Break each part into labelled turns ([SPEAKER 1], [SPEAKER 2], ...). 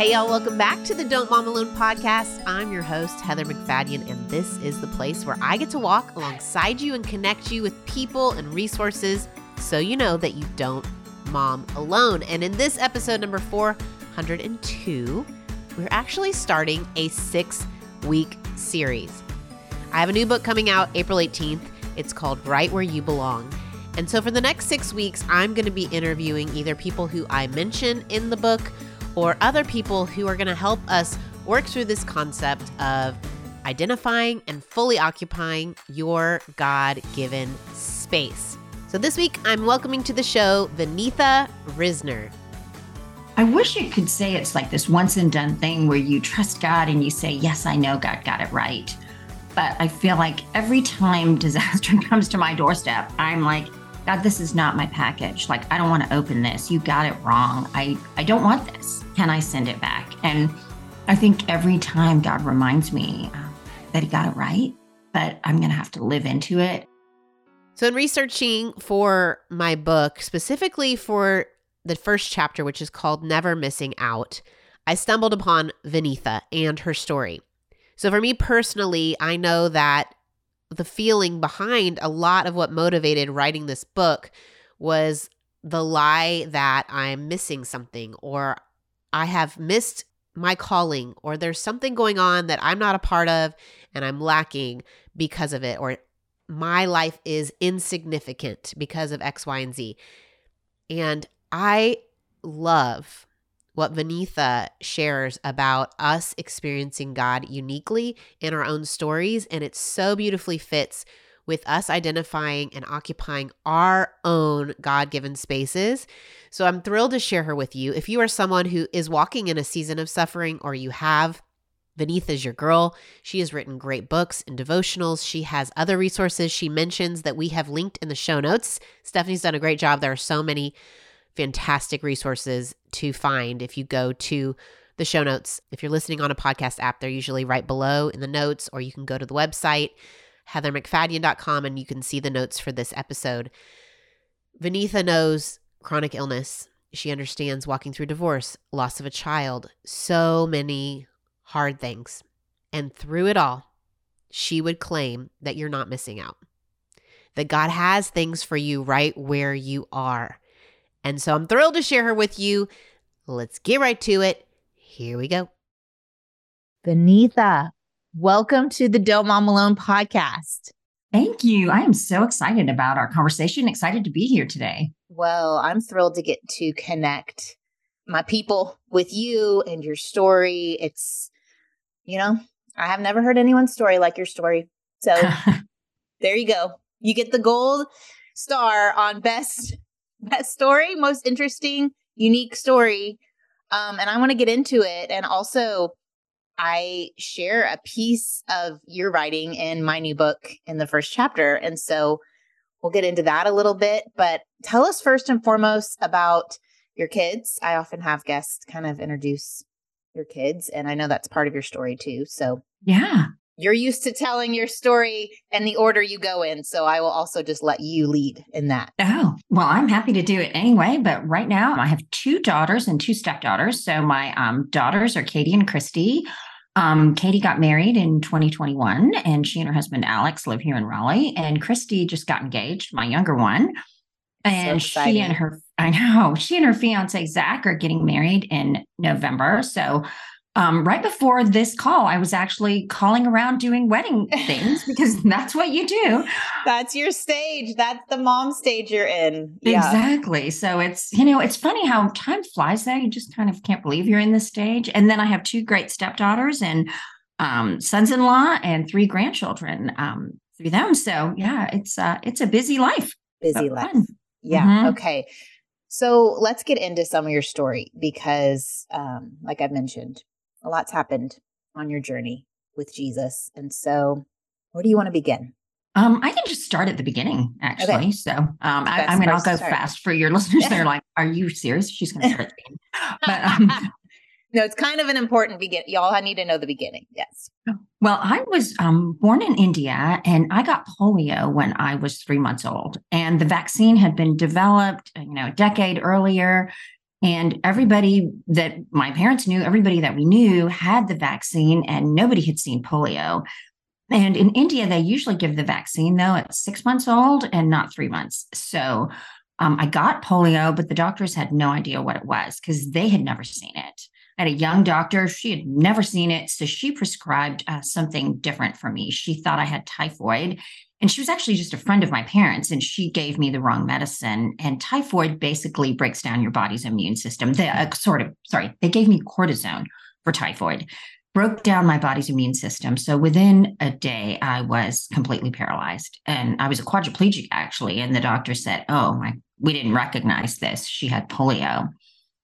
[SPEAKER 1] Hey, y'all, welcome back to the Don't Mom Alone podcast. I'm your host, Heather MacFadyen, and this is the place where I get to walk alongside you and connect you with people and resources so you know that you don't mom alone. And in this episode, number 402, we're actually starting a six week series. I have a new book coming out April 18th. It's called Right Where You Belong. And so for the next six weeks, I'm going to be interviewing either people who I mention in the book or other people who are going to help us work through this concept of identifying and fully occupying your God given space. So this week, I'm welcoming to the show Vaneetha Risner.
[SPEAKER 2] I wish you could say it's like this once and done thing where you trust God and you say, Yes, I know God got it right. But I feel like every time disaster comes to my doorstep, I'm like, God, this is not my package. Like, I don't want to open this. You got it wrong. I, I don't want this. Can I send it back? And I think every time God reminds me uh, that He got it right, but I'm going to have to live into it.
[SPEAKER 1] So, in researching for my book, specifically for the first chapter, which is called Never Missing Out, I stumbled upon Vaneetha and her story. So, for me personally, I know that the feeling behind a lot of what motivated writing this book was the lie that I'm missing something or I have missed my calling or there's something going on that I'm not a part of and I'm lacking because of it or my life is insignificant because of X, Y, and Z. And I love what Vaneetha shares about us experiencing God uniquely in our own stories. And it so beautifully fits with us identifying and occupying our own God given spaces. So I'm thrilled to share her with you. If you are someone who is walking in a season of suffering or you have, Vaneetha's your girl. She has written great books and devotionals. She has other resources she mentions that we have linked in the show notes. Stephanie's done a great job. There are so many fantastic resources to find if you go to the show notes. If you're listening on a podcast app, they're usually right below in the notes, or you can go to the website, heathermacfadyen.com, and you can see the notes for this episode. Vaneetha knows chronic illness. She understands walking through divorce, loss of a child, so many hard things. And through it all, she would claim that you're not missing out, that God has things for you right where you are. And so I'm thrilled to share her with you. Let's get right to it. Here we go. Vaneetha, welcome to the Don't Mom Alone podcast.
[SPEAKER 2] Thank you. I am so excited about our conversation, excited to be here today.
[SPEAKER 1] Well, I'm thrilled to get to connect my people with you and your story. It's, you know, I have never heard anyone's story like your story. So there you go. You get the gold star on best best story, most interesting, unique story. Um, and I want to get into it. And also, I share a piece of your writing in my new book in the first chapter. And so we'll get into that a little bit. But tell us first and foremost about your kids. I often have guests kind of introduce your kids, and I know that's part of your story too. So,
[SPEAKER 2] yeah
[SPEAKER 1] you're used to telling your story and the order you go in. So I will also just let you lead in that.
[SPEAKER 2] Oh, well, I'm happy to do it anyway. But right now, I have two daughters and two stepdaughters. So my um, daughters are Katie and Christy. Um, Katie got married in 2021, and she and her husband Alex live here in Raleigh. And Christy just got engaged, my younger one. And so she and her, I know, she and her fiance Zach are getting married in November. So um, right before this call, I was actually calling around doing wedding things because that's what you do.
[SPEAKER 1] That's your stage. That's the mom stage you're in.
[SPEAKER 2] Yeah. Exactly. So it's, you know, it's funny how time flies there. You just kind of can't believe you're in this stage. And then I have two great stepdaughters and um, sons in law and three grandchildren um, through them. So yeah, it's uh, it's a busy life.
[SPEAKER 1] Busy life. Fun. Yeah. Mm-hmm. Okay. So let's get into some of your story because, um, like I mentioned, a lot's happened on your journey with Jesus. And so, where do you want to begin?
[SPEAKER 2] Um, I can just start at the beginning, actually. Okay. So, um, I, I, mean, I'll go start. fast for your listeners. They're like, "Are you serious?" She's going to start. But um,
[SPEAKER 1] no, it's kind of an important beginning. Y'all need to know the beginning. Yes.
[SPEAKER 2] Oh, well, I was um, born in India, and I got polio when I was three months old, and the vaccine had been developed, you know, a decade earlier. And everybody that my parents knew, everybody that we knew had the vaccine, and nobody had seen polio. And in India, they usually give the vaccine though at six months old and not three months. So um, I got polio, but the doctors had no idea what it was because they had never seen it. I had a young doctor, she had never seen it. So she prescribed uh, something different for me. She thought I had typhoid. And she was actually just a friend of my parents, and she gave me the wrong medicine. And typhoid basically breaks down your body's immune system. They uh, sort of, sorry, they gave me cortisone for typhoid broke down my body's immune system. So within a day, I was completely paralyzed. And I was a quadriplegic, actually. And the doctor said, Oh, my, we didn't recognize this. She had polio.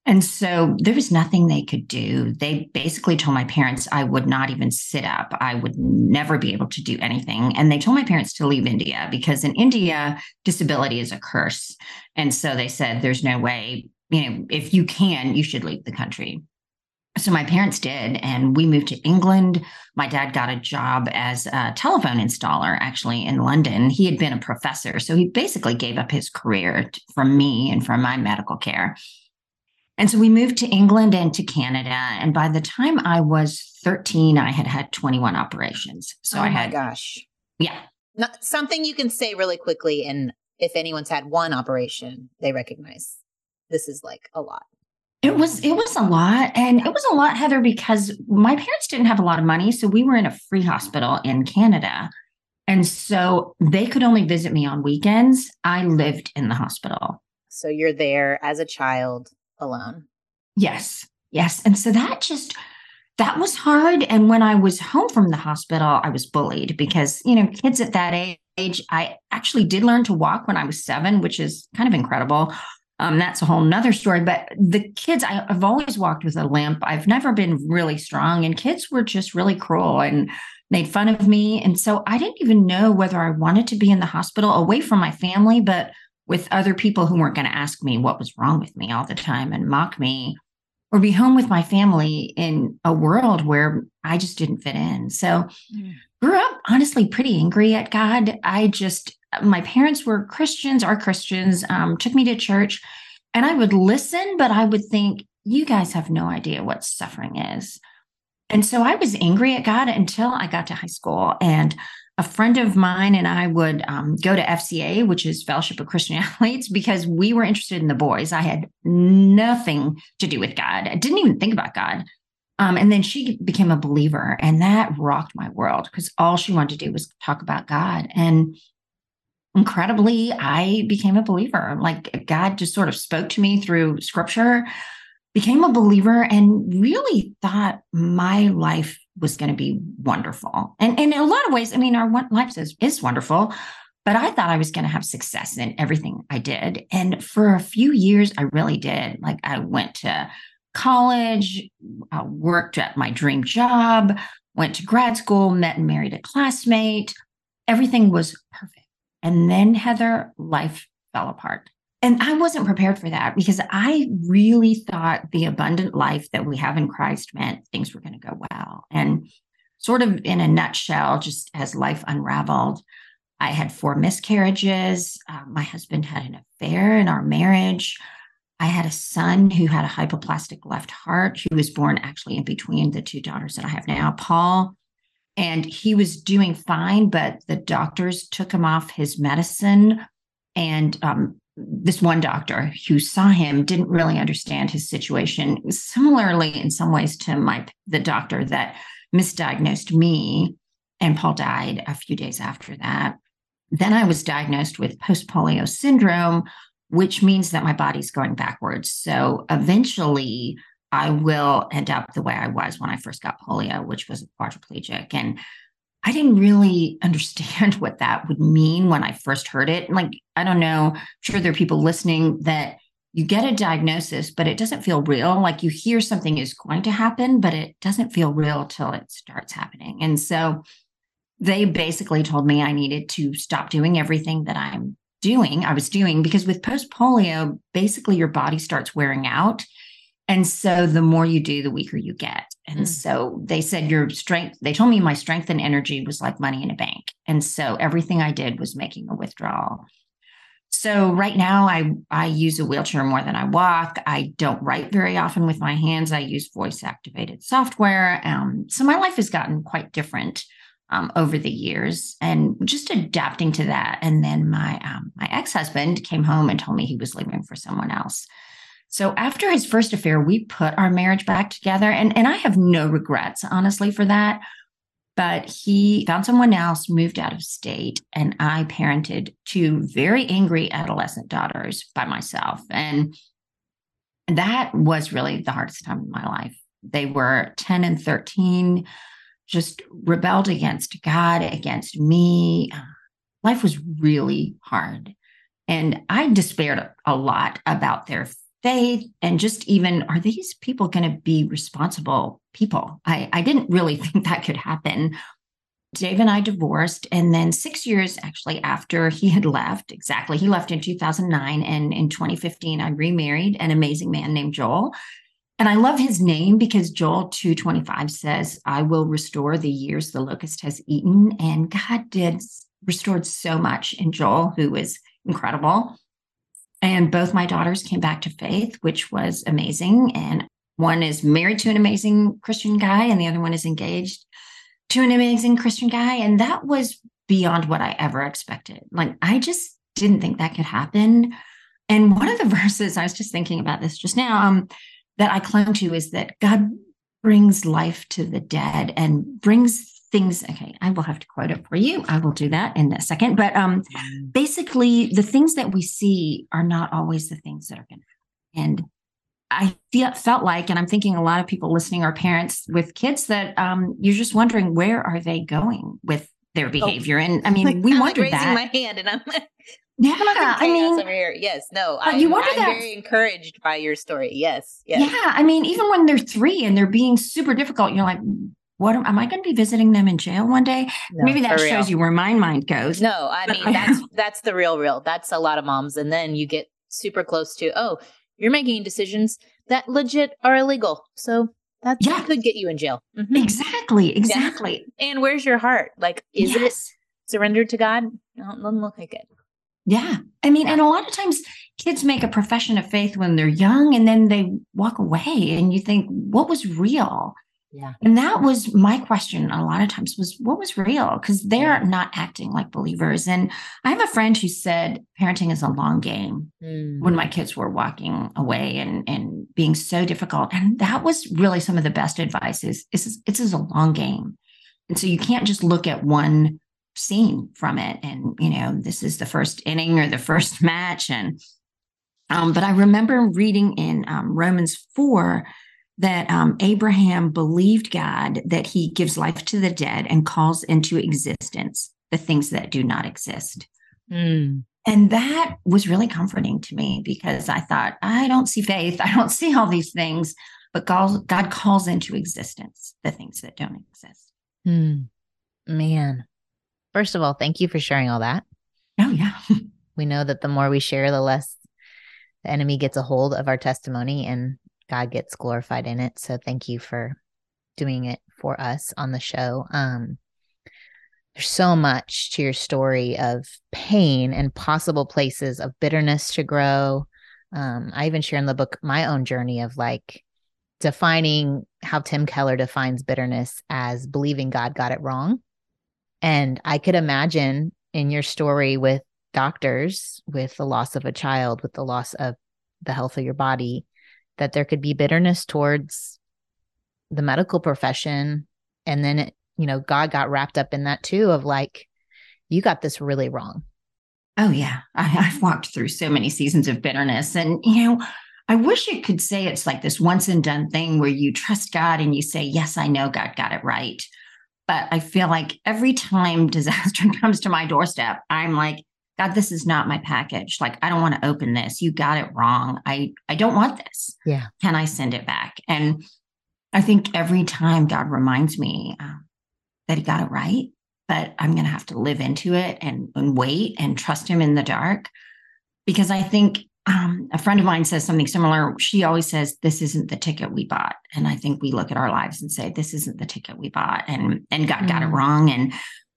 [SPEAKER 2] And so there was nothing they could do. They basically told my parents I would not even sit up. I would never be able to do anything. And they told my parents to leave India because in India, disability is a curse. And so they said, There's no way, you know, if you can, you should leave the country so my parents did and we moved to england my dad got a job as a telephone installer actually in london he had been a professor so he basically gave up his career from me and from my medical care and so we moved to england and to canada. And by the time i was 13 i had had 21 operations. So
[SPEAKER 3] oh
[SPEAKER 2] i had
[SPEAKER 3] gosh.
[SPEAKER 2] Yeah.
[SPEAKER 3] Not, something you can say really quickly and if anyone's had one operation they recognize this is like a lot.
[SPEAKER 2] It was it was a lot. And it was a lot Heather because my parents didn't have a lot of money so we were in a free hospital in Canada. And so they could only visit me on weekends. I lived in the hospital.
[SPEAKER 3] So you're there as a child alone
[SPEAKER 2] yes yes and so that just that was hard and when I was home from the hospital I was bullied because you know kids at that age I actually did learn to walk when I was 7 which is kind of incredible um, that's a whole nother story. But the kids, I, I've always walked with a limp. I've never been really strong, and kids were just really cruel and made fun of me. And so I didn't even know whether I wanted to be in the hospital away from my family, but with other people who weren't going to ask me what was wrong with me all the time and mock me, or be home with my family in a world where I just didn't fit in. So grew up honestly pretty angry at God. I just my parents were Christians, are Christians, um, took me to church, and I would listen, but I would think, you guys have no idea what suffering is. And so I was angry at God until I got to high school. And a friend of mine and I would um, go to FCA, which is Fellowship of Christian Athletes, because we were interested in the boys. I had nothing to do with God. I didn't even think about God. Um, and then she became a believer, and that rocked my world because all she wanted to do was talk about God. And incredibly, I became a believer. Like God just sort of spoke to me through scripture, became a believer, and really thought my life was going to be wonderful. And, and in a lot of ways, I mean, our life is, is wonderful, but I thought I was going to have success in everything I did. And for a few years, I really did. Like I went to college, I worked at my dream job, went to grad school, met and married a classmate. Everything was perfect. And then, Heather, life fell apart. And I wasn't prepared for that because I really thought the abundant life that we have in Christ meant things were going to go well. And sort of in a nutshell, just as life unraveled, I had four miscarriages. Uh, my husband had an affair in our marriage. I had a son who had a hypoplastic left heart, who was born actually in between the two daughters that I have now, Paul and he was doing fine, but the doctors took him off his medicine. And um, this one doctor who saw him didn't really understand his situation. Similarly, in some ways, to my the doctor that misdiagnosed me, and Paul died a few days after that. Then I was diagnosed with post polio syndrome, which means that my body's going backwards. So eventually, I will end up the way I was when I first got polio, which was a quadriplegic. And I didn't really understand what that would mean when I first heard it. Like, I don't know, I'm sure there are people listening that you get a diagnosis, but it doesn't feel real. Like you hear something is going to happen, but it doesn't feel real till it starts happening. And so they basically told me I needed to stop doing everything that I'm doing, I was doing, because with post polio, basically your body starts wearing out and so the more you do, the weaker you get. And mm. so they said your strength, they told me my strength and energy was like money in a bank. And so everything I did was making a withdrawal. So right now I I use a wheelchair more than I walk. I don't write very often with my hands. I use voice activated software. Um, so my life has gotten quite different um, over the years, and just adapting to that. And then my um, my ex husband came home and told me he was leaving for someone else. So after his first affair, we put our marriage back together, and and I have no regrets honestly for that but he found someone else, moved out of state, and I parented two very angry adolescent daughters by myself. And that was really the hardest time in my life. They were 10 and 13, just rebelled against God, against me. Life was really hard. And I despaired a lot about their faith and just even are these people going to be responsible people? I, I didn't really think that could happen. Dave and i divorced and then six years actually after he had left exactly he left in 2009 and in 2015 i remarried an amazing man named joel. And i love his name because joel 225 says i will restore the years the locust has eaten. And god did restored so much in joel who was incredible and both my daughters came back to faith, which was amazing. And one is married to an amazing Christian guy, and the other one is engaged to an amazing Christian guy. And that was beyond what I ever expected. Like, I just didn't think that could happen. And one of the verses, I was just thinking about this just now, um, that I clung to is that God brings life to the dead and brings things okay i will have to quote it for you i will do that in a second but um mm. basically the things that we see are not always the things that are going to and i feel, felt like and i'm thinking a lot of people listening are parents with kids that um you're just wondering where are they going with their oh. behavior and i mean like, we wonder
[SPEAKER 3] raising
[SPEAKER 2] that
[SPEAKER 3] my hand and i'm like
[SPEAKER 2] yeah, I mean,
[SPEAKER 3] over here. Yes, no, I'm, you wonder I'm that. very encouraged by your story. Yes, yes.
[SPEAKER 2] Yeah, I mean, even when they're three and they're being super difficult, you're like, what am, am I going to be visiting them in jail one day? No, Maybe that shows real. you where my mind goes.
[SPEAKER 3] No, I mean that's that's the real real. That's a lot of moms, and then you get super close to oh, you're making decisions that legit are illegal. So that, yeah. could get you in jail.
[SPEAKER 2] Mm-hmm. Exactly, exactly.
[SPEAKER 3] Yeah. And where's your heart? Like, is yes. it surrendered to God? No, it doesn't look like it.
[SPEAKER 2] Yeah. I mean, and a lot of times kids make a profession of faith when they're young and then they walk away and you think, what was real?
[SPEAKER 3] Yeah.
[SPEAKER 2] And that was my question a lot of times was what was real? Because they're not acting like believers. And I have a friend who said parenting is a long game mm. when my kids were walking away and, and being so difficult. And that was really some of the best advice is it's, it's a long game. And so you can't just look at one scene from it and, you know, this is the first inning or the first match. And um, but I remember reading in um, Romans 4 that um, Abraham believed God that he gives life to the dead and calls into existence the things that do not exist. Mm. And that was really comforting to me because I thought, I don't see faith. I don't see all these things, but God, God calls into existence the things that don't exist.
[SPEAKER 1] Mm. Man. First of all, thank you for sharing all that.
[SPEAKER 2] Oh, yeah.
[SPEAKER 1] we know that the more we share, the less the enemy gets a hold of our testimony. And God gets glorified in it. So thank you for doing it for us on the show. Um, there's so much to your story of pain and possible places of bitterness to grow. Um, I even share in the book my own journey of like defining how Tim Keller defines bitterness as believing God got it wrong. And I could imagine in your story with doctors, with the loss of a child, with the loss of the health of your body, that there could be bitterness towards the medical profession. And then it, you know god got wrapped up in that too of like you got this really wrong.
[SPEAKER 2] Oh yeah. I, have walked through so many seasons of bitterness. And you know i wish it could say it's like this once and done thing where you trust god and you say yes i know god got it right. But i feel like every time disaster comes to my doorstep i'm like God, this is not my package. Like, I don't want to open this. You got it wrong. I I don't want this.
[SPEAKER 1] Yeah.
[SPEAKER 2] Can I send it back? And I think every time God reminds me um, that He got it right, but I'm going to have to live into it and, and wait and trust Him in the dark, because I think um, a friend of mine says something similar. She always says, "This isn't the ticket we bought," and I think we look at our lives and say, "This isn't the ticket we bought," and and God mm. got it mm. wrong. And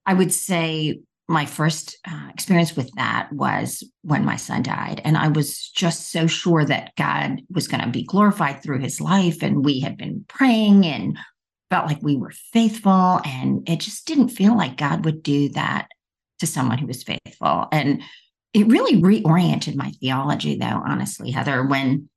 [SPEAKER 2] I would say my first uh, experience with that was when my son died. And I was just so sure that God was going to be glorified through his life. And we had been praying and felt like we were faithful. And it just didn't feel like God would do that to someone who was faithful. And it really reoriented my theology, though, honestly, Heather, when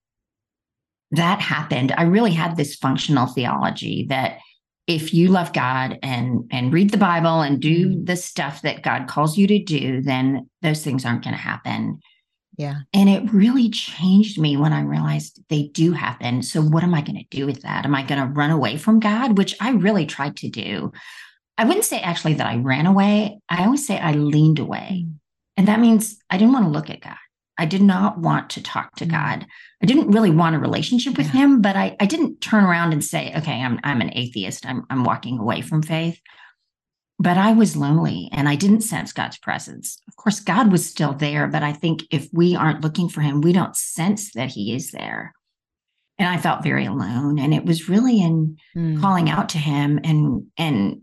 [SPEAKER 2] that happened. I really had this functional theology that if you love God and and read the Bible and do mm. the stuff that God calls you to do, then those things aren't going to happen.
[SPEAKER 1] Yeah.
[SPEAKER 2] And it really changed me when I realized they do happen. So what am I going to do with that? Am I going to run away from God, which I really tried to do? I wouldn't say actually that I ran away. I always say I leaned away. Mm. And that means I didn't want to look at God. I did not want to talk to mm. God. I didn't really want a relationship with yeah. him, but I, I didn't turn around and say, okay, I'm I'm an atheist. I'm I'm walking away from faith. But I was lonely and I didn't sense God's presence. Of course, God was still there, but I think if we aren't looking for him, we don't sense that he is there. And I felt very alone. And it was really in mm. calling out to him and and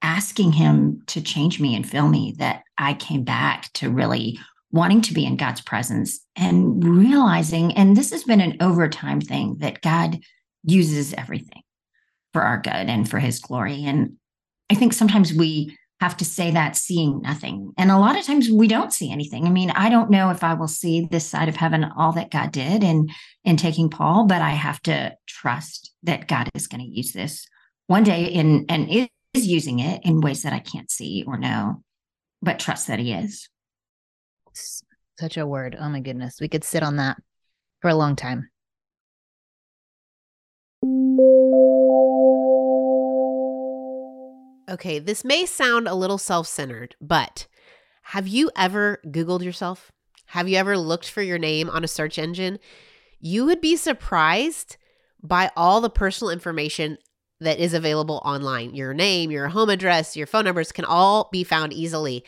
[SPEAKER 2] asking him to change me and fill me that I came back to really wanting to be in God's presence and realizing, and this has been an overtime thing, that God uses everything for our good and for his glory. And I think sometimes we have to say that seeing nothing. And a lot of times we don't see anything. I mean, I don't know if I will see this side of heaven all that God did in in taking Paul, but I have to trust that God is going to use this one day in and is using it in ways that I can't see or know, but trust that he is
[SPEAKER 3] such a word. Oh my goodness. We could sit on that for a long time.
[SPEAKER 1] Okay, this may sound a little self centered, but have you ever Googled yourself? Have you ever looked for your name on a search engine? You would be surprised by all the personal information that is available online. Your name, your home address, your phone numbers can all be found easily.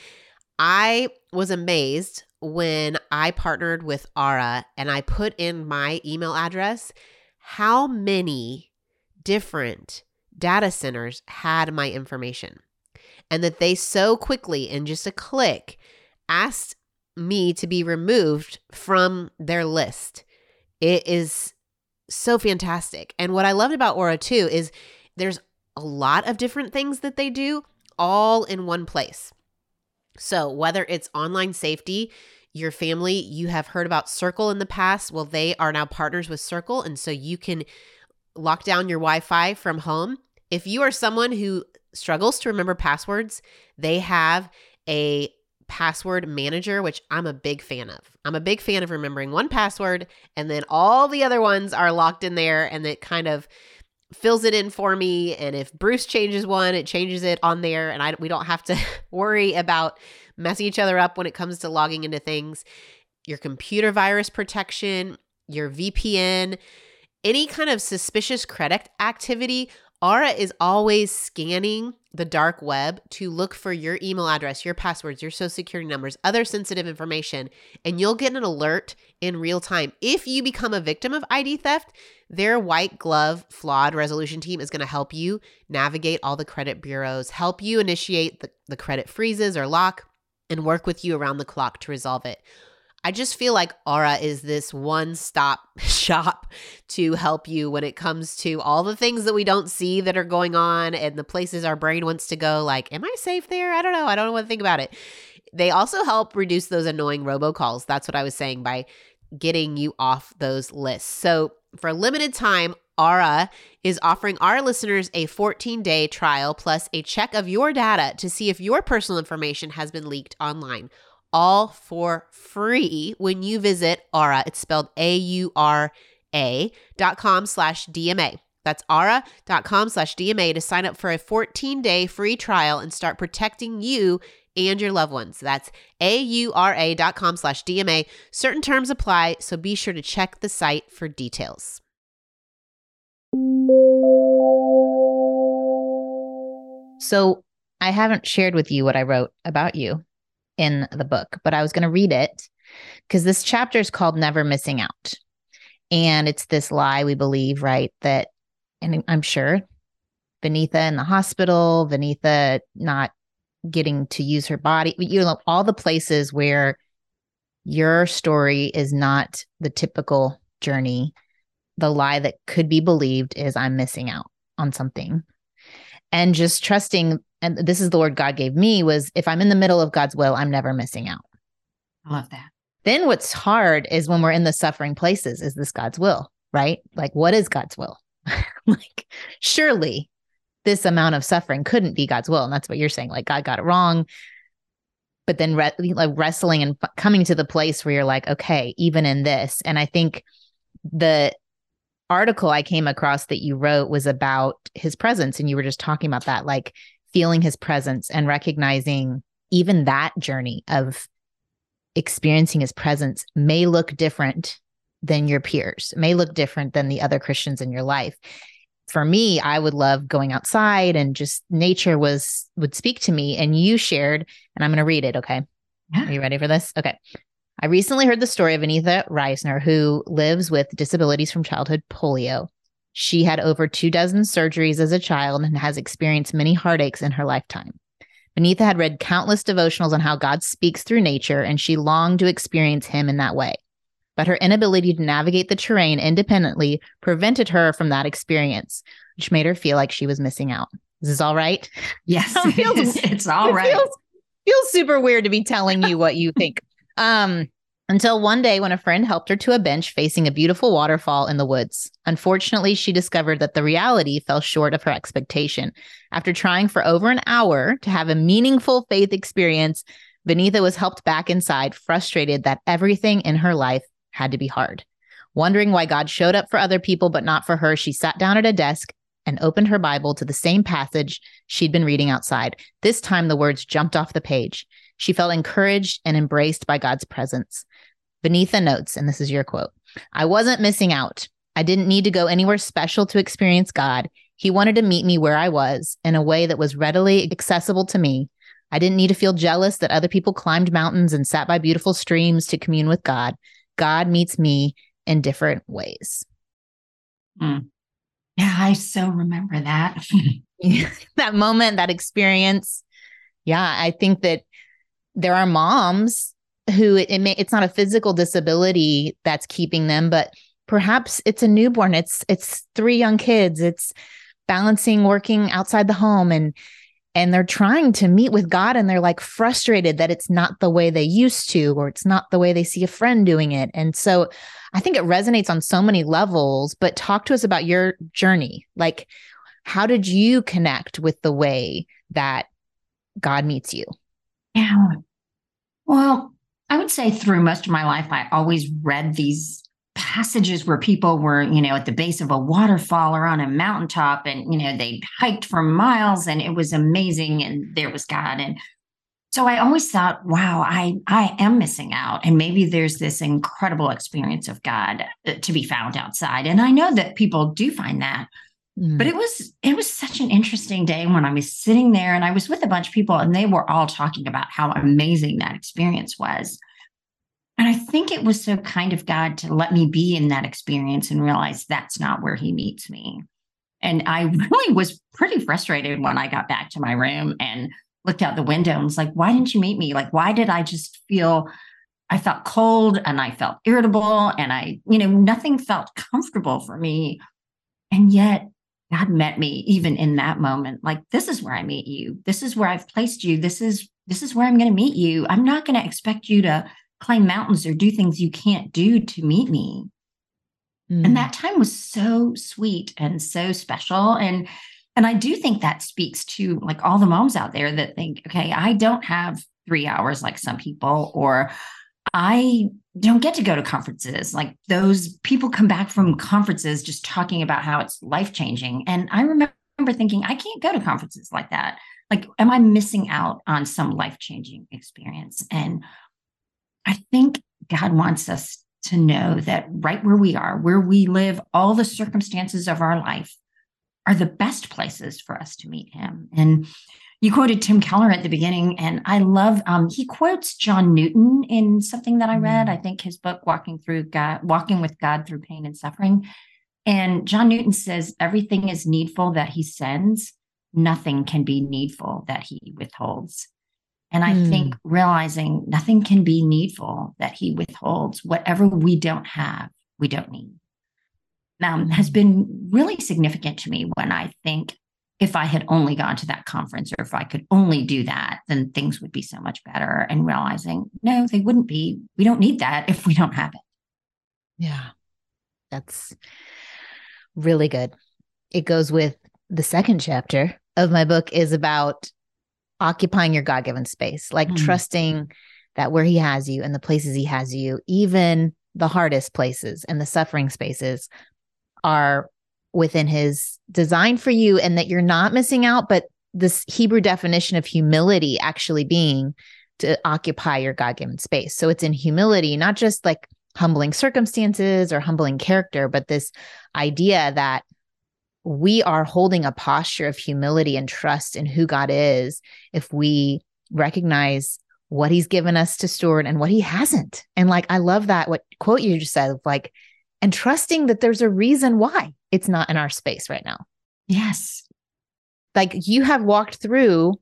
[SPEAKER 1] I was amazed when I partnered with Aura and I put in my email address how many different data centers had my information and that they so quickly in just a click asked me to be removed from their list. It is so fantastic. And what I loved about Aura too is there's a lot of different things that they do all in one place. So, whether it's online safety, your family, you have heard about Circle in the past. Well, they are now partners with Circle. And so you can lock down your Wi Fi from home. If you are someone who struggles to remember passwords, they have a password manager, which I'm a big fan of. I'm a big fan of remembering one password and then all the other ones are locked in there and it kind of fills it in for me and if Bruce changes one it changes it on there and I we don't have to worry about messing each other up when it comes to logging into things. Your computer virus protection your VPN any kind of suspicious credit activity Aura is always scanning the dark web to look for your email address, your passwords, your social security numbers, other sensitive information, and you'll get an alert in real time. If you become a victim of ID theft, their white glove fraud resolution team is going to help you navigate all the credit bureaus, help you initiate the, the credit freezes or lock, and work with you around the clock to resolve it. I just feel like Aura is this one stop shop to help you when it comes to all the things that we don't see that are going on and the places our brain wants to go. Like, am I safe there? I don't know. I don't what to think about it. They also help reduce those annoying robocalls. That's what I was saying by getting you off those lists. So, for a limited time, Aura is offering our listeners a 14 day trial plus a check of your data to see if your personal information has been leaked online all for free when you visit Aura. It's spelled A U R A dot com slash DMA. That's aura.com slash DMA to sign up for a 14 day free trial and start protecting you and your loved ones. That's A-U-R-A dot com slash DMA. Certain terms apply, so be sure to check the site for details.
[SPEAKER 3] So I haven't shared with you what I wrote about you in the book, but I was going to read it because this chapter is called Never Missing Out. And it's this lie we believe, right? That, and I'm sure Vaneetha in the hospital, Vaneetha not getting to use her body, you know, all the places where your story is not the typical journey. The lie that could be believed is I'm missing out on something. And just trusting, and this is the word God gave me was if I'm in the middle of God's will, I'm never missing out.
[SPEAKER 2] I love that.
[SPEAKER 3] Then what's hard is when we're in the suffering places, is this God's will, right? Like, what is God's will? like, surely this amount of suffering couldn't be God's will. And that's what you're saying. Like, God got it wrong. But then, re- like, wrestling and f- coming to the place where you're like, okay, even in this. And I think the article I came across that you wrote was about his presence. And you were just talking about that, like feeling his presence and recognizing even that journey of experiencing his presence may look different than your peers, may look different than the other Christians in your life. For me, I would love going outside and just nature was would speak to me. And you shared, and I'm going to read it. Okay. Yeah. Are you ready for this? Okay. I recently heard the story of Vaneetha Risner, who lives with disabilities from childhood polio. She had over two dozen surgeries as a child and has experienced many heartaches in her lifetime. Vaneetha had read countless devotionals on how God speaks through nature, and she longed to experience him in that way but her inability to navigate the terrain independently prevented her from that experience, which made her feel like she was missing out. Is this all right?
[SPEAKER 2] Yes, it feels, it's all
[SPEAKER 3] it
[SPEAKER 2] right.
[SPEAKER 3] Feels, feels super weird to be telling you what you think. Um, until one day when a friend helped her to a bench facing a beautiful waterfall in the woods. Unfortunately, she discovered that the reality fell short of her expectation. After trying for over an hour to have a meaningful faith experience, Vaneetha was helped back inside, frustrated that everything in her life had to be hard. Wondering why God showed up for other people but not for her, she sat down at a desk and opened her Bible to the same passage she'd been reading outside. This time, the words jumped off the page. She felt encouraged and embraced by God's presence. Beneath the notes, and this is your quote I wasn't missing out. I didn't need to go anywhere special to experience God. He wanted to meet me where I was in a way that was readily accessible to me. I didn't need to feel jealous that other people climbed mountains and sat by beautiful streams to commune with God. God meets me in different ways.
[SPEAKER 2] Mm. Yeah, I so remember that.
[SPEAKER 3] that moment, that experience. Yeah, I think that there are moms who it, it may, it's not a physical disability that's keeping them, but perhaps it's a newborn. It's it's three young kids. It's balancing working outside the home and and they're trying to meet with God and they're like frustrated that it's not the way they used to or it's not the way they see a friend doing it. And so I think it resonates on so many levels, but talk to us about your journey. Like how did you connect with the way that God meets you?
[SPEAKER 2] Yeah. Well, I would say through most of my life I always read these passages where people were, you know, at the base of a waterfall or on a mountaintop and, you know, they hiked for miles and it was amazing and there was God. And so I always thought, wow, I I am missing out. And maybe there's this incredible experience of God uh, to be found outside. And I know that people do find that. Mm. But it was it was such an interesting day when I was sitting there and I was with a bunch of people and they were all talking about how amazing that experience was. And I think it was so kind of God to let me be in that experience and realize that's not where he meets me. And I really was pretty frustrated when I got back to my room and looked out the window and was like, why didn't you meet me? Like, why did I just feel I felt cold and I felt irritable and I, you know, nothing felt comfortable for me. And yet God met me even in that moment. Like, this is where I meet you. This is where I've placed you. This is this is where I'm going to meet you. I'm not going to expect you to climb mountains or do things you can't do to meet me. Mm. And that time was so sweet and so special. And and I do think that speaks to like all the moms out there that think, okay, I don't have three hours like some people, or I don't get to go to conferences. Like those people come back from conferences just talking about how it's life changing. And I remember thinking, I can't go to conferences like that. Like, am I missing out on some life changing experience? And I think God wants us to know that right where we are, where we live, all the circumstances of our life are the best places for us to meet Him. And you quoted Tim Keller at the beginning, and I love. Um, he quotes John Newton in something that I read. Mm. I think his book, "Walking Through God," "Walking with God Through Pain and Suffering." And John Newton says, "Everything is needful that He sends, nothing can be needful that he withholds. And I mm. think realizing nothing can be needful that he withholds, whatever we don't have, we don't need. Um, has been really significant to me when I think if I had only gone to that conference or if I could only do that, then things would be so much better. And realizing, no, they wouldn't be. We don't need that if we don't have it.
[SPEAKER 3] Yeah. That's really good. It goes with the second chapter of my book is about occupying your God-given space, like mm. trusting that where he has you and the places he has you, even the hardest places and the suffering spaces are within his design for you and that you're not missing out, but this Hebrew definition of humility actually being to occupy your God given space. So it's in humility, not just like humbling circumstances or humbling character, but this idea that we are holding a posture of humility and trust in who God is if we recognize what he's given us to steward and what he hasn't. And like, I love that what quote you just said, like, and trusting that there's a reason why it's not in our space right now.
[SPEAKER 2] Yes.
[SPEAKER 3] Like you have walked through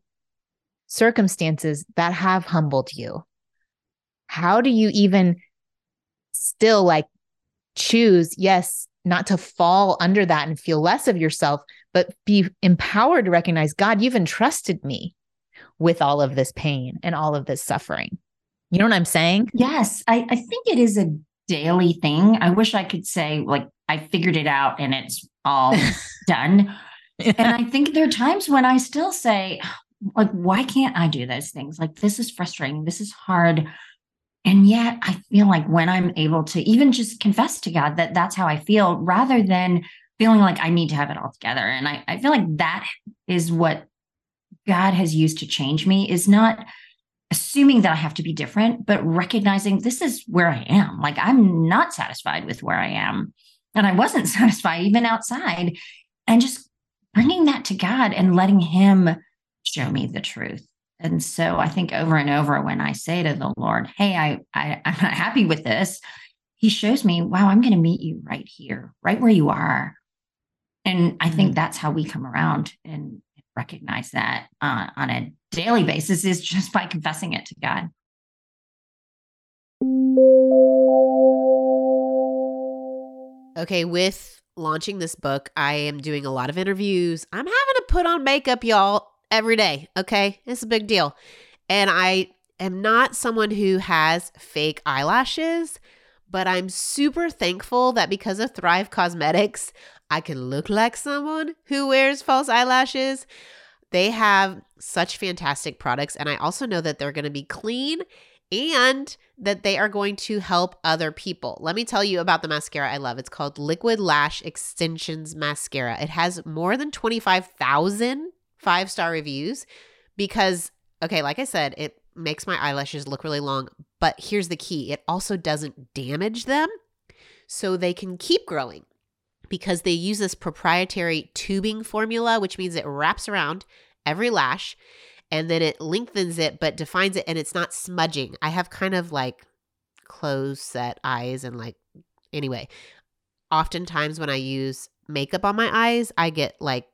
[SPEAKER 3] circumstances that have humbled you. How do you even still like choose, yes, not to fall under that and feel less of yourself, but be empowered to recognize, God, you've entrusted me with all of this pain and all of this suffering. You know what I'm saying?
[SPEAKER 2] Yes. I, I think it is a daily thing. I wish I could say, like, I figured it out and it's all done. Yeah. And I think there are times when I still say, like, why can't I do those things? Like, this is frustrating. This is hard. And yet, I feel like when I'm able to even just confess to God that that's how I feel, rather than feeling like I need to have it all together. And I, I feel like that is what God has used to change me is not assuming that I have to be different, but recognizing this is where I am. Like I'm not satisfied with where I am. And I wasn't satisfied even outside. And just bringing that to God and letting Him show me the truth. And so I think over and over when I say to the Lord, Hey, I, I I'm not happy with this, He shows me, wow, I'm going to meet you right here, right where you are. And I think mm-hmm. that's how we come around and recognize that uh, on a daily basis is just by confessing it to God.
[SPEAKER 1] Okay, with launching this book, I am doing a lot of interviews. I'm having to put on makeup, y'all, every day. Okay, it's a big deal. And I am not someone who has fake eyelashes, but I'm super thankful that because of Thrive Causemetics, I can look like someone who wears false eyelashes. They have such fantastic products. And I also know that they're going to be clean and that they are going to help other people. Let me tell you about the mascara I love. It's called Liquid Lash Extensions Mascara. It has more than 25,000 five star reviews because, okay, like I said, it makes my eyelashes look really long. But here's the key it also doesn't damage them so they can keep growing because they use this proprietary tubing formula, which means it wraps around every lash and then it lengthens it but defines it and it's not smudging. I have kind of like closed set eyes and like anyway, oftentimes when I use makeup on my eyes, I get like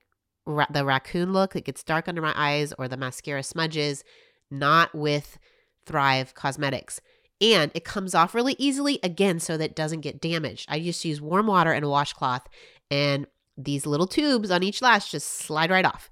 [SPEAKER 1] ra- the raccoon look. It gets dark under my eyes or the mascara smudges, not with Thrive Causemetics. and it comes off really easily again so that it doesn't get damaged. I just use warm water and a washcloth and these little tubes on each lash just slide right off.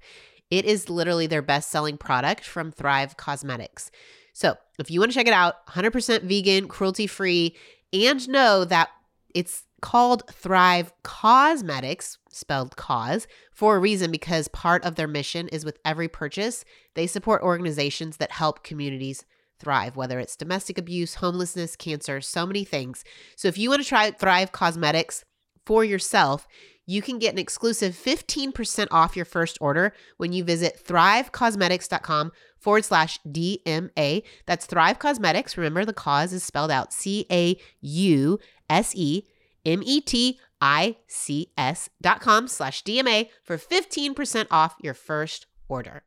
[SPEAKER 1] It is literally their best selling product from Thrive Causemetics. So, if you want to check it out, 100% vegan, cruelty free, and know that it's called Thrive Causemetics, spelled cause, for a reason because part of their mission is with every purchase, they support organizations that help communities thrive, whether it's domestic abuse, homelessness, cancer, so many things. So if you want to try Thrive Causemetics for yourself, you can get an exclusive 15% off your first order when you visit thrivecausemetics.com forward slash DMA. That's Thrive Causemetics. Remember, the cause is spelled out C A U S E M E T I C S dot com slash DMA for 15% off your first order.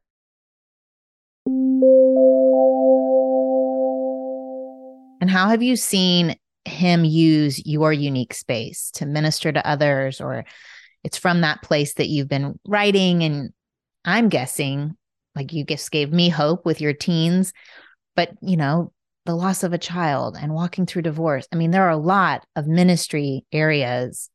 [SPEAKER 3] And how have you seen him use your unique space to minister to others or it's from that place that you've been writing and I'm guessing like you just gave me hope with your teens, but you know, the loss of a child and walking through divorce. I mean, there are a lot of ministry areas.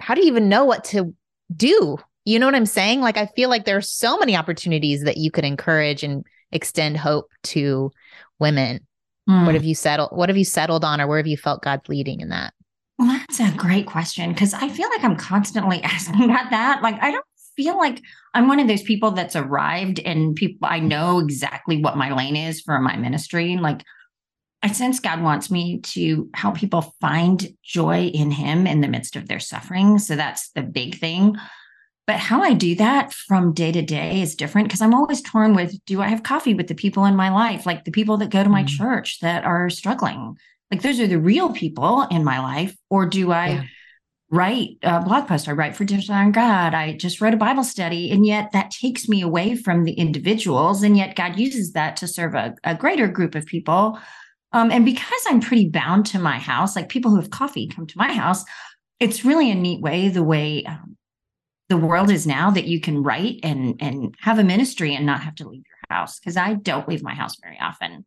[SPEAKER 3] How do you even know what to do? You know what I'm saying? Like, I feel like there are so many opportunities that you could encourage and extend hope to women. Mm. What have you settled? What have you settled on, or where have you felt God's leading in that?
[SPEAKER 2] Well, that's a great question because I feel like I'm constantly asking about that. Like, I don't feel like I'm one of those people that's arrived and people I know exactly what my lane is for my ministry. Like, I sense God wants me to help people find joy in Him in the midst of their suffering. So that's the big thing. But how I do that from day to day is different because I'm always torn with do I have coffee with the people in my life, like the people that go to my mm-hmm. church that are struggling? Like those are the real people in my life. Or do I yeah. write a blog post? I write for Desiring God. I just wrote a Bible study. And yet that takes me away from the individuals. And yet God uses that to serve a, a greater group of people um, and because I'm pretty bound to my house, like people who have coffee come to my house, it's really a neat way the way um, the world is now that you can write and and have a ministry and not have to leave your house because I don't leave my house very often.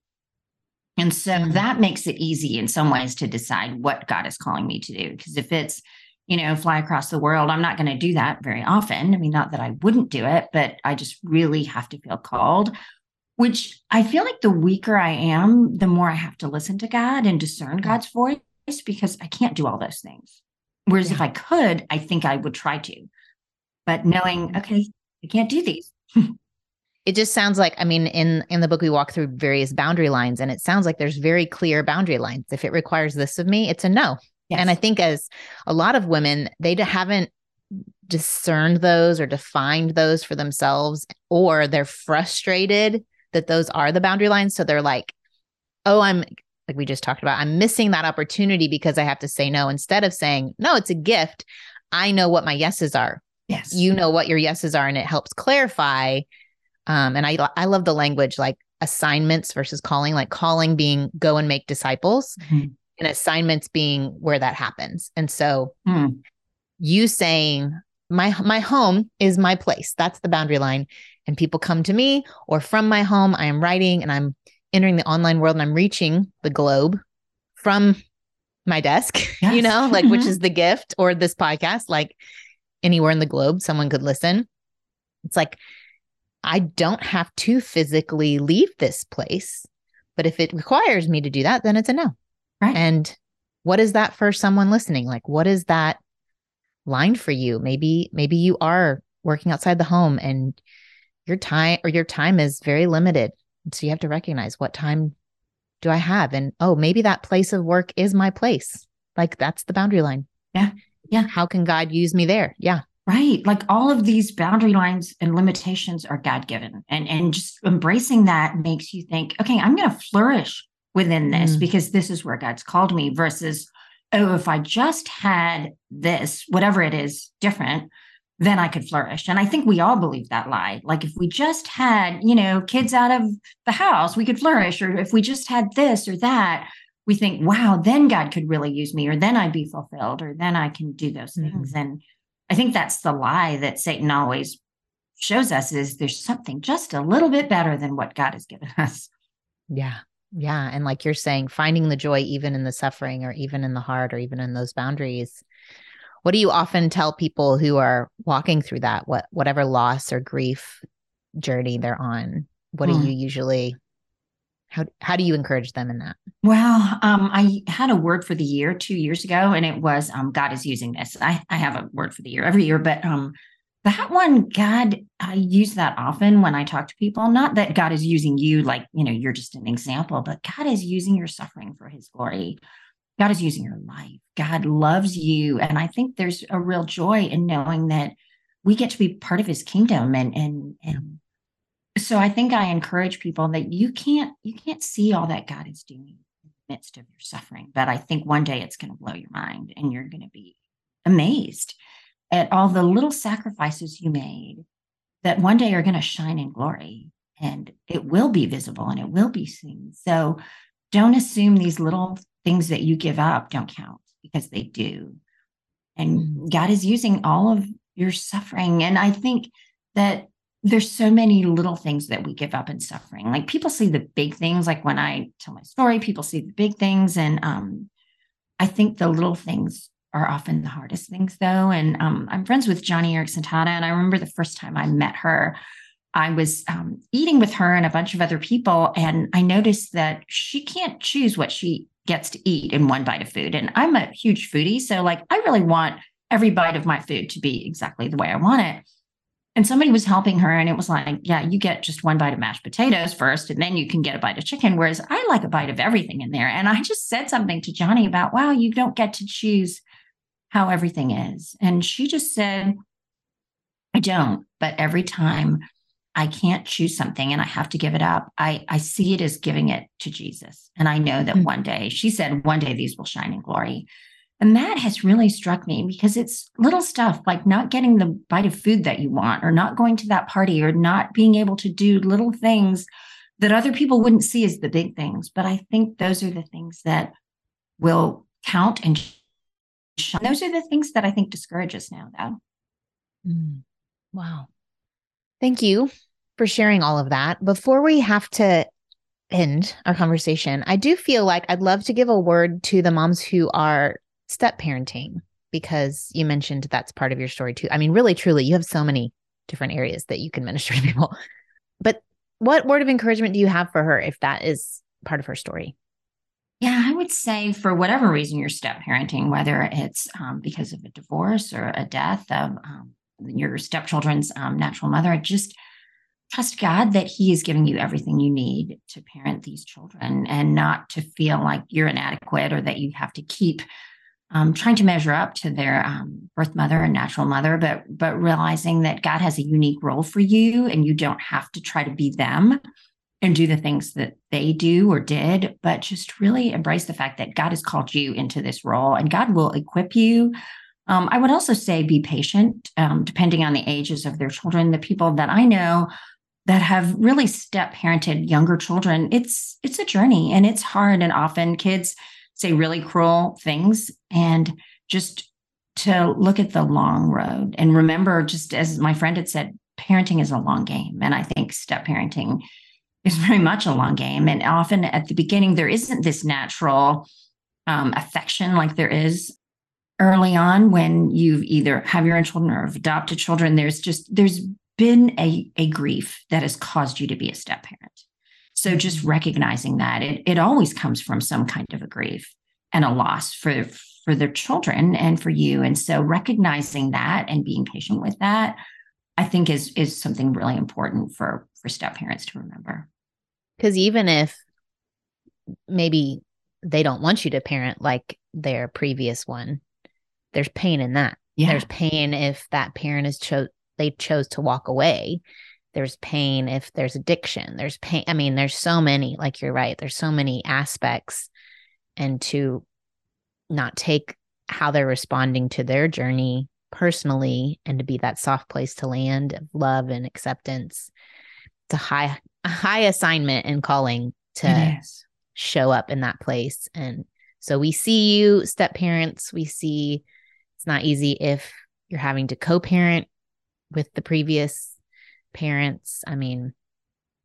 [SPEAKER 2] And so mm-hmm. that makes it easy in some ways to decide what God is calling me to do. Because if it's, you know, fly across the world, I'm not going to do that very often. I mean, not that I wouldn't do it, but I just really have to feel called which I feel like the weaker I am, the more I have to listen to God and discern God's voice because I can't do all those things. Whereas yeah. if I could, I think I would try to. But knowing, okay, I can't do these.
[SPEAKER 3] it just sounds like i mean in in the book we walk through various boundary lines and it sounds like there's very clear boundary lines if it requires this of me it's a no yes. and i think as a lot of women they haven't discerned those or defined those for themselves or they're frustrated that those are the boundary lines. So they're like, oh, I'm like we just talked about, I'm missing that opportunity because I have to say no instead of saying, no, it's a gift. I know what my yeses are.
[SPEAKER 2] Yes.
[SPEAKER 3] You know what your yeses are, and it helps clarify. Um, and I I love the language like assignments versus calling, like calling being go and make disciples, mm-hmm. and assignments being where that happens. And so mm. you saying my my home is my place. That's the boundary line and people come to me or from my home i am writing and i'm entering the online world and i'm reaching the globe from my desk yes. you know like mm-hmm. which is the gift or this podcast like anywhere in the globe someone could listen it's like i don't have to physically leave this place but if it requires me to do that then it's a no right and what is that for someone listening like what is that line for you maybe maybe you are working outside the home and your time or your time is very limited. So you have to recognize what time do I have? And oh, maybe that place of work is my place. Like that's the boundary line.
[SPEAKER 2] Yeah.
[SPEAKER 3] Yeah. How can God use me there? Yeah.
[SPEAKER 2] Right. Like all of these boundary lines and limitations are God given. And and just embracing that makes you think, okay, I'm going to flourish within this mm. because this is where God's called me versus, oh, if I just had this, whatever it is, different, then I could flourish. And I think we all believe that lie. Like if we just had, you know, kids out of the house, we could flourish. Or if we just had this or that, we think, wow, then God could really use me, or then I'd be fulfilled, or then I can do those mm-hmm. things. And I think that's the lie that Satan always shows us is there's something just a little bit better than what God has given us.
[SPEAKER 3] Yeah. Yeah. And like you're saying, finding the joy even in the suffering or even in the heart or even in those boundaries what do you often tell people who are walking through that what whatever loss or grief journey they're on what hmm. do you usually how how do you encourage them in that
[SPEAKER 2] well um, i had a word for the year two years ago and it was um, god is using this i i have a word for the year every year but um that one god i use that often when i talk to people not that god is using you like you know you're just an example but god is using your suffering for his glory God is using your life. God loves you. And I think there's a real joy in knowing that we get to be part of his kingdom. And and and so I think I encourage people that you can't you can't see all that God is doing in the midst of your suffering. But I think one day it's going to blow your mind and you're going to be amazed at all the little sacrifices you made that one day are going to shine in glory and it will be visible and it will be seen. So don't assume these little things that you give up don't count because they do. And mm-hmm. God is using all of your suffering. And I think that there's so many little things that we give up in suffering. Like people see the big things. Like when I tell my story, people see the big things. And um, I think the little things are often the hardest things, though. And um, I'm friends with Joni Eareckson Tada. And I remember the first time I met her, I was um, eating with her and a bunch of other people. And I noticed that she can't choose what she gets to eat in one bite of food. And I'm a huge foodie. So, like, I really want every bite of my food to be exactly the way I want it. And somebody was helping her, and it was like, yeah, you get just one bite of mashed potatoes first, and then you can get a bite of chicken. Whereas I like a bite of everything in there. And I just said something to Joni about, wow, you don't get to choose how everything is. And she just said, I don't. But every time I can't choose something and I have to give it up, I, I see it as giving it to Jesus. And I know that mm-hmm. one day, she said, one day these will shine in glory. And that has really struck me because it's little stuff like not getting the bite of food that you want, or not going to that party, or not being able to do little things that other people wouldn't see as the big things. But I think those are the things that will count and shine. Those are the things that I think discourage us now, though.
[SPEAKER 3] Mm. Wow. Thank you for sharing all of that. Before we have to end our conversation, I do feel like I'd love to give a word to the moms who are step parenting because you mentioned that's part of your story too. I mean, really, truly, you have so many different areas that you can minister to people. But what word of encouragement do you have for her if that is part of her story?
[SPEAKER 2] Yeah, I would say for whatever reason you're step parenting, whether it's um, because of a divorce or a death of um, your stepchildren's um, natural mother, just trust God that He is giving you everything you need to parent these children and not to feel like you're inadequate or that you have to keep um, trying to measure up to their um, birth mother and natural mother, but but realizing that God has a unique role for you, and you don't have to try to be them and do the things that they do or did, but just really embrace the fact that God has called you into this role, and God will equip you. Um, I would also say be patient, um, depending on the ages of their children. The people that I know that have really step parented younger children, it's it's a journey and it's hard, and often kids say really cruel things. And just to look at the long road and remember just as my friend had said parenting is a long game. And i think step parenting is very much a long game. And often at the beginning there isn't this natural um, affection like there is early on when you either have your own children or have adopted children. There's just there's been a, a grief that has caused you to be a step parent so just recognizing that it, it always comes from some kind of a grief and a loss for for their children and for you. And so recognizing that and being patient with that, I think is is something really important for for step parents to remember.
[SPEAKER 3] Because even if maybe they don't want you to parent like their previous one, there's pain in that. Yeah. There's pain if that parent is chose they chose to walk away there's pain if there's addiction there's pain i mean there's so many like you're right there's so many aspects and to not take how they're responding to their journey personally and to be that soft place to land of love and acceptance. It's a high a high assignment and calling to show up in that place. And so we see you step parents. We see it's not easy if you're having to co-parent with the previous parents. I mean,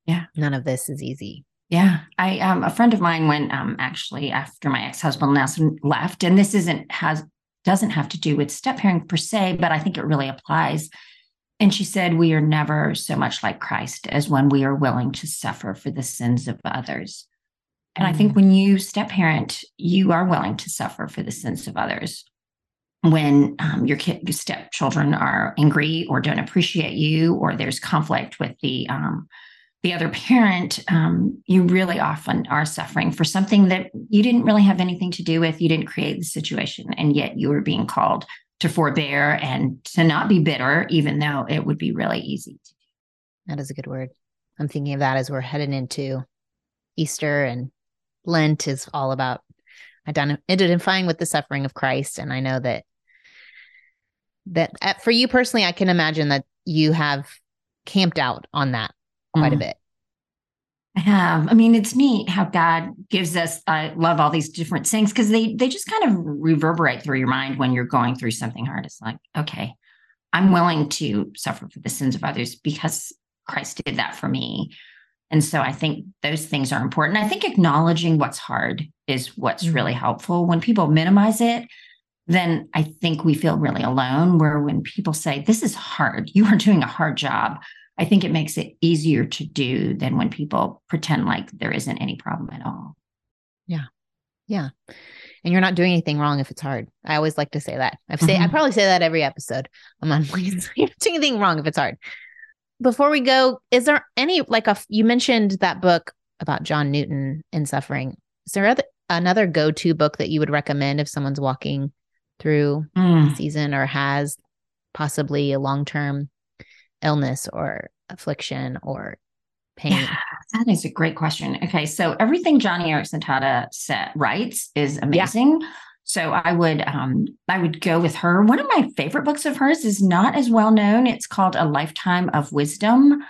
[SPEAKER 3] yeah, none of this is easy.
[SPEAKER 2] Yeah, I um a friend of mine went um actually after my ex husband Nelson left, and this isn't has doesn't have to do with step parenting per se, but I think it really applies. And she said, We are never so much like Christ as when we are willing to suffer for the sins of others. And mm-hmm. I think mm. when you step parent, you are willing to suffer for the sins of others when um, your kid, your stepchildren are angry or don't appreciate you, or there's conflict with the um, the other parent, um, you really often are suffering for something that you didn't really have anything to do with. You didn't create the situation, and yet you were being called to forbear and to not be bitter, even though it would be really easy to do.
[SPEAKER 3] That is a good word. I'm thinking of that as we're heading into Easter and Lent is all about identifying with the suffering of Christ. And I know that that uh, for you personally, I can imagine that you have camped out on that quite mm. a bit.
[SPEAKER 2] I have. I mean, it's neat how God gives us. I love all these different things because they they just kind of reverberate through your mind when you're going through something hard. It's like, okay, I'm willing to suffer for the sins of others because Christ did that for me. And so I think those things are important. I think acknowledging what's hard is what's
[SPEAKER 3] Mm-hmm.
[SPEAKER 2] really helpful. When people minimize it, then I think we feel really alone. Where when people say, This is hard, you are doing a hard job, I think it makes it easier to do than when people pretend like there isn't any problem at all. Yeah. Yeah.
[SPEAKER 3] And you're not doing anything wrong if it's hard. I always like to say that. I've say I
[SPEAKER 2] Mhm.
[SPEAKER 3] probably say that every episode. I'm on you're not doing anything wrong if it's hard. Before we go, is there any like a you mentioned that book about John Newton and suffering? Is there other, another go-to book that you would recommend if someone's walking through
[SPEAKER 2] Mm.
[SPEAKER 3] season or has possibly a long-term illness or affliction or pain?
[SPEAKER 2] Yeah, that is a great question. Okay, so everything Joni Eareckson Tada said writes is amazing. So I would um I would go with her. One of my favorite books of hers is not as well known. It's called A Lifetime of Wisdom,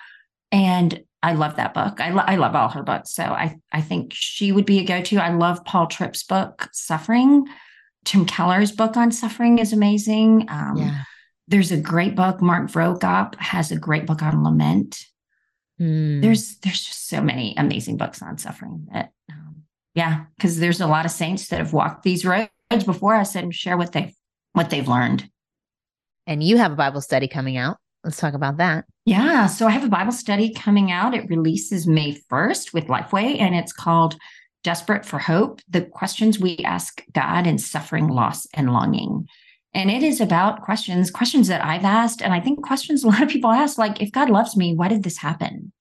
[SPEAKER 2] and I love that book. I, lo- I love all her books. So I I think she would be a go to. I love Paul Tripp's book Suffering. Tim Keller's book on suffering is amazing. Um,
[SPEAKER 3] Yeah.
[SPEAKER 2] There's a great book. Mark Vroegop has a great book on lament
[SPEAKER 3] Mm.
[SPEAKER 2] there's there's just so many amazing books on suffering that um, yeah because there's a lot of saints that have walked these roads before us and share what they what they've learned
[SPEAKER 3] and you have a Bible study coming out. Let's talk about that.
[SPEAKER 2] yeah so i have a bible study coming out it releases may 1st with lifeway and it's called desperate for hope the questions we ask god in suffering loss and longing. And it is about questions questions that i've asked and i think questions a lot of people ask like if god loves me why did this happen?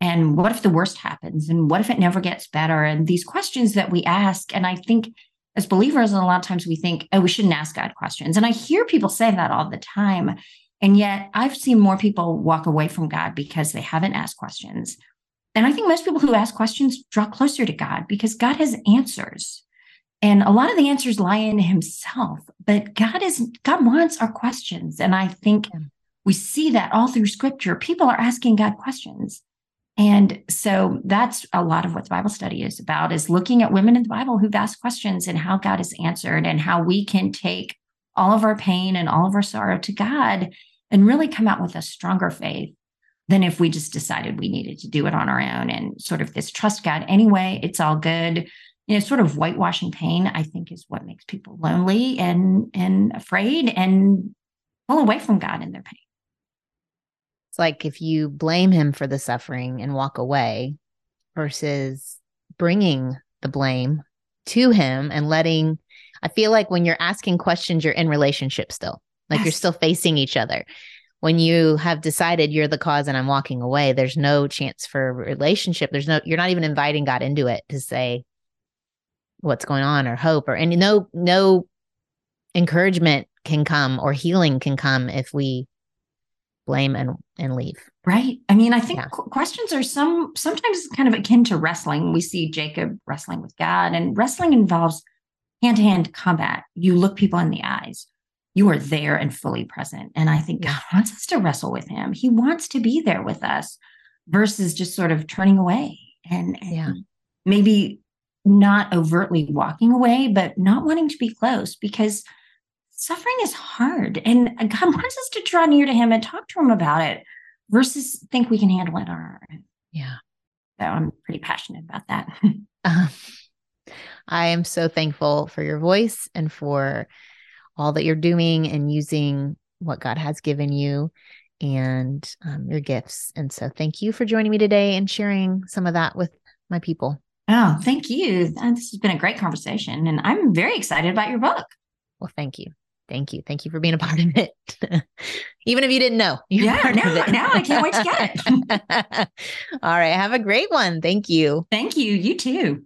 [SPEAKER 2] And what if the worst happens? And what if it never gets better? And these questions that we ask and i think as believers a lot of times we think oh we shouldn't ask god questions. And i hear people say that all the time. And yet i've seen more people walk away from god because they haven't asked questions and i think most people who ask questions draw closer to god because god has answers. And a lot of the answers lie in himself but god is god wants our questions. And i think we see that all through scripture. People are asking god questions. And so that's a lot of what the bible study is about is looking at women in the bible who've asked questions and how god has answered and how we can take all of our pain and all of our sorrow to god and really come out with a stronger faith than if we just decided we needed to do it on our own and sort of this trust god. Anyway it's all good. You know sort of whitewashing pain i think is what makes people lonely and and afraid and pull away from god in their pain.
[SPEAKER 3] It's like if you blame him for the suffering and walk away versus bringing the blame to him and letting, I feel like when you're asking questions, you're in relationship still, like you're still facing each other. When you have decided you're the cause and I'm walking away, there's no chance for a relationship. There's no, you're not even inviting God into it to say what's going on or hope or, and no, no encouragement can come or healing can come if we blame and and leave.
[SPEAKER 2] Right. I mean, I think
[SPEAKER 3] Yeah.
[SPEAKER 2] qu- questions are some sometimes kind of akin to wrestling. We see Jacob wrestling with God, and wrestling involves hand to hand combat. You look people in the eyes. You are there and fully present. And I think God wants us to wrestle with Him. He wants to be there with us, versus just sort of turning away and, and
[SPEAKER 3] Yeah.
[SPEAKER 2] maybe not overtly walking away, but not wanting to be close because suffering is hard, and God wants us to draw near to Him and talk to Him about it versus think we can handle it on our own.
[SPEAKER 3] Yeah.
[SPEAKER 2] So I'm pretty passionate about that.
[SPEAKER 3] Um, I am so thankful for your voice and for all that you're doing and using what God has given you and um, your gifts. And so, thank you for joining me today and sharing some of that with my people.
[SPEAKER 2] oh, thank you. Uh, This has been a great conversation, and I'm very excited about your book.
[SPEAKER 3] Well, thank you. Thank you. Thank you for being a part of it. Even if you didn't know. you're
[SPEAKER 2] Yeah, now- now I can't wait to get
[SPEAKER 3] it. all right. Have a great one. Thank you.
[SPEAKER 2] Thank you. You too.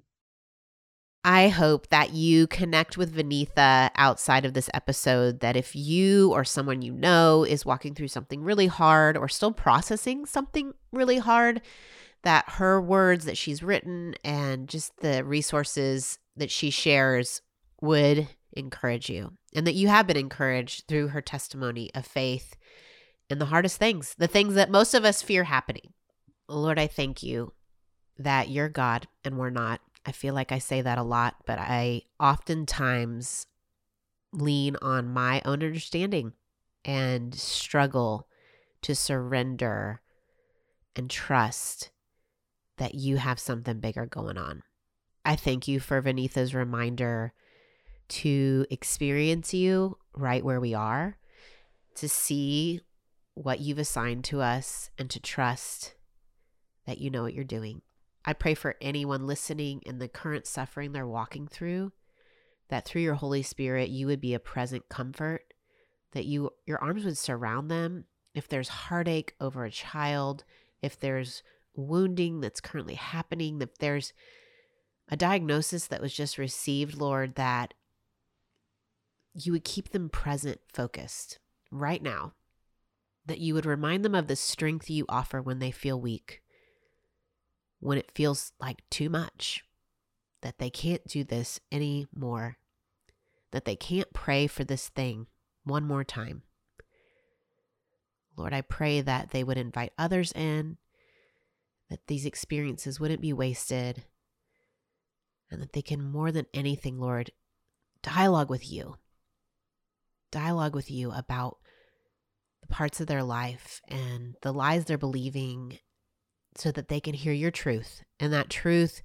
[SPEAKER 1] I hope that you connect with Vaneetha outside of this episode. That if you or someone you know is walking through something really hard or still processing something really hard, that her words that she's written and just the resources that she shares would encourage you, and that you have been encouraged through her testimony of faith in the hardest things, the things that most of us fear happening. Lord, I thank you that you're God and we're not. I feel like I say that a lot, but I oftentimes lean on my own understanding and struggle to surrender and trust that you have something bigger going on. I thank you for Vaneetha's reminder to experience you right where we are, to see what you've assigned to us, and to trust that you know what you're doing. I pray for anyone listening in the current suffering they're walking through, that through your Holy Spirit, you would be a present comfort, that you your arms would surround them. If there's heartache over a child, if there's wounding that's currently happening, if there's a diagnosis that was just received, Lord, that you would keep them present, focused right now, that you would remind them of the strength you offer when they feel weak, when it feels like too much, that they can't do this anymore, that they can't pray for this thing one more time. Lord, I pray that they would invite others in, that these experiences wouldn't be wasted, and that they can more than anything, Lord, dialogue with you. Dialogue with you about the parts of their life and the lies they're believing so that they can hear your truth. And that truth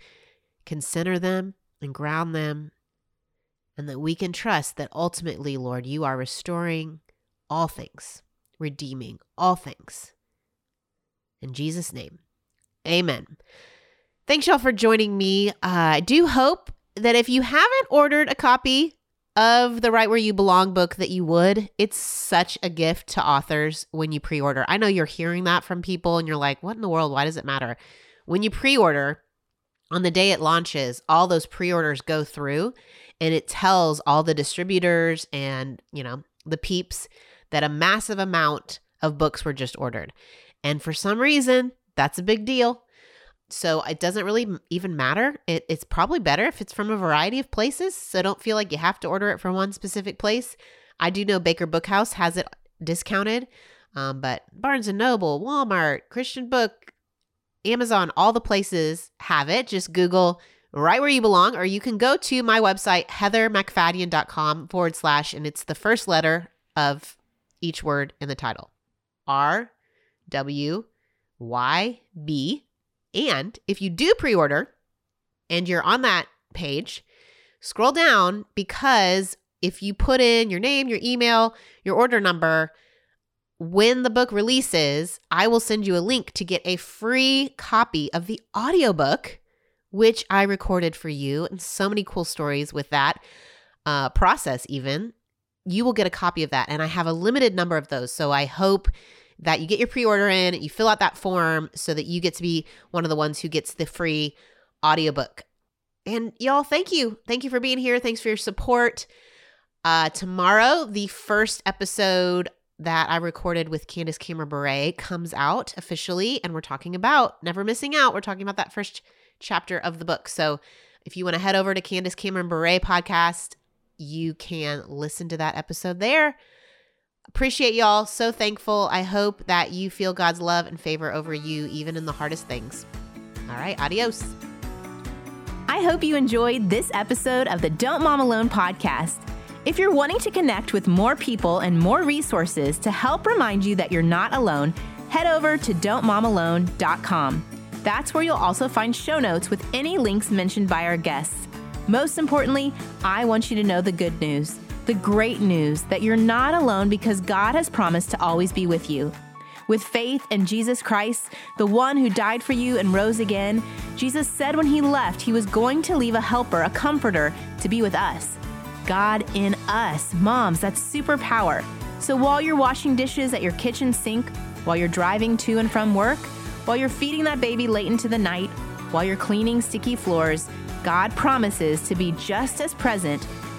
[SPEAKER 1] can center them and ground them. And that we can trust that ultimately, Lord, you are restoring all things, redeeming all things. In Jesus' name, amen. Thanks, y'all, for joining me. Uh, I do hope that if you haven't ordered a copy of the Right Where You Belong book, that you would. It's such a gift to authors when you pre order. I know you're hearing that from people and you're like, what in the world? Why does it matter? When you pre order, on the day it launches, all those pre orders go through and it tells all the distributors and, you know, the peeps that a massive amount of books were just ordered. And for some reason, that's a big deal. So it doesn't really even matter. It, it's probably better if it's from a variety of places. So don't feel like you have to order it from one specific place. I do know Baker Bookhouse has it discounted, um, but Barnes and Noble, Walmart, Christian Book, Amazon, all the places have it. Just Google right where you belong, or you can go to my website, heathermacfadyen.com forward slash, and it's the first letter of each word in the title R W Y B and if you do pre order and you're on that page, scroll down because if you put in your name, your email, your order number, when the book releases, I will send you a link to get a free copy of the audiobook, which I recorded for you, and so many cool stories with that uh, process, even. You will get a copy of that, and I have a limited number of those. So I hope that you get your pre-order in, you fill out that form so that you get to be one of the ones who gets the free audiobook. And y'all, thank you. Thank you for being here. Thanks for your support. Uh, tomorrow, the first episode that I recorded with Candace Cameron Bure comes out officially, and we're talking about never missing out. We're talking about that first chapter of the book. So if you want to head over to Candace Cameron Bure podcast, you can listen to that episode there. Appreciate y'all. So thankful. I hope that you feel God's love and favor over you, even in the hardest things. All right, adios.
[SPEAKER 4] I hope you enjoyed this episode of the Don't Mom Alone podcast. If you're wanting to connect with more people and more resources to help remind you that you're not alone, head over to don'tmomalone.com. That's where you'll also find show notes with any links mentioned by our guests. Most importantly, I want you to know the good news the great news that you're not alone because God has promised to always be with you. With faith in Jesus Christ, the one who died for you and rose again, Jesus said when he left, he was going to leave a helper, a comforter, to be with us. God in us. Moms, that's superpower. So while you're washing dishes at your kitchen sink, while you're driving to and from work, while you're feeding that baby late into the night, while you're cleaning sticky floors, God promises to be just as present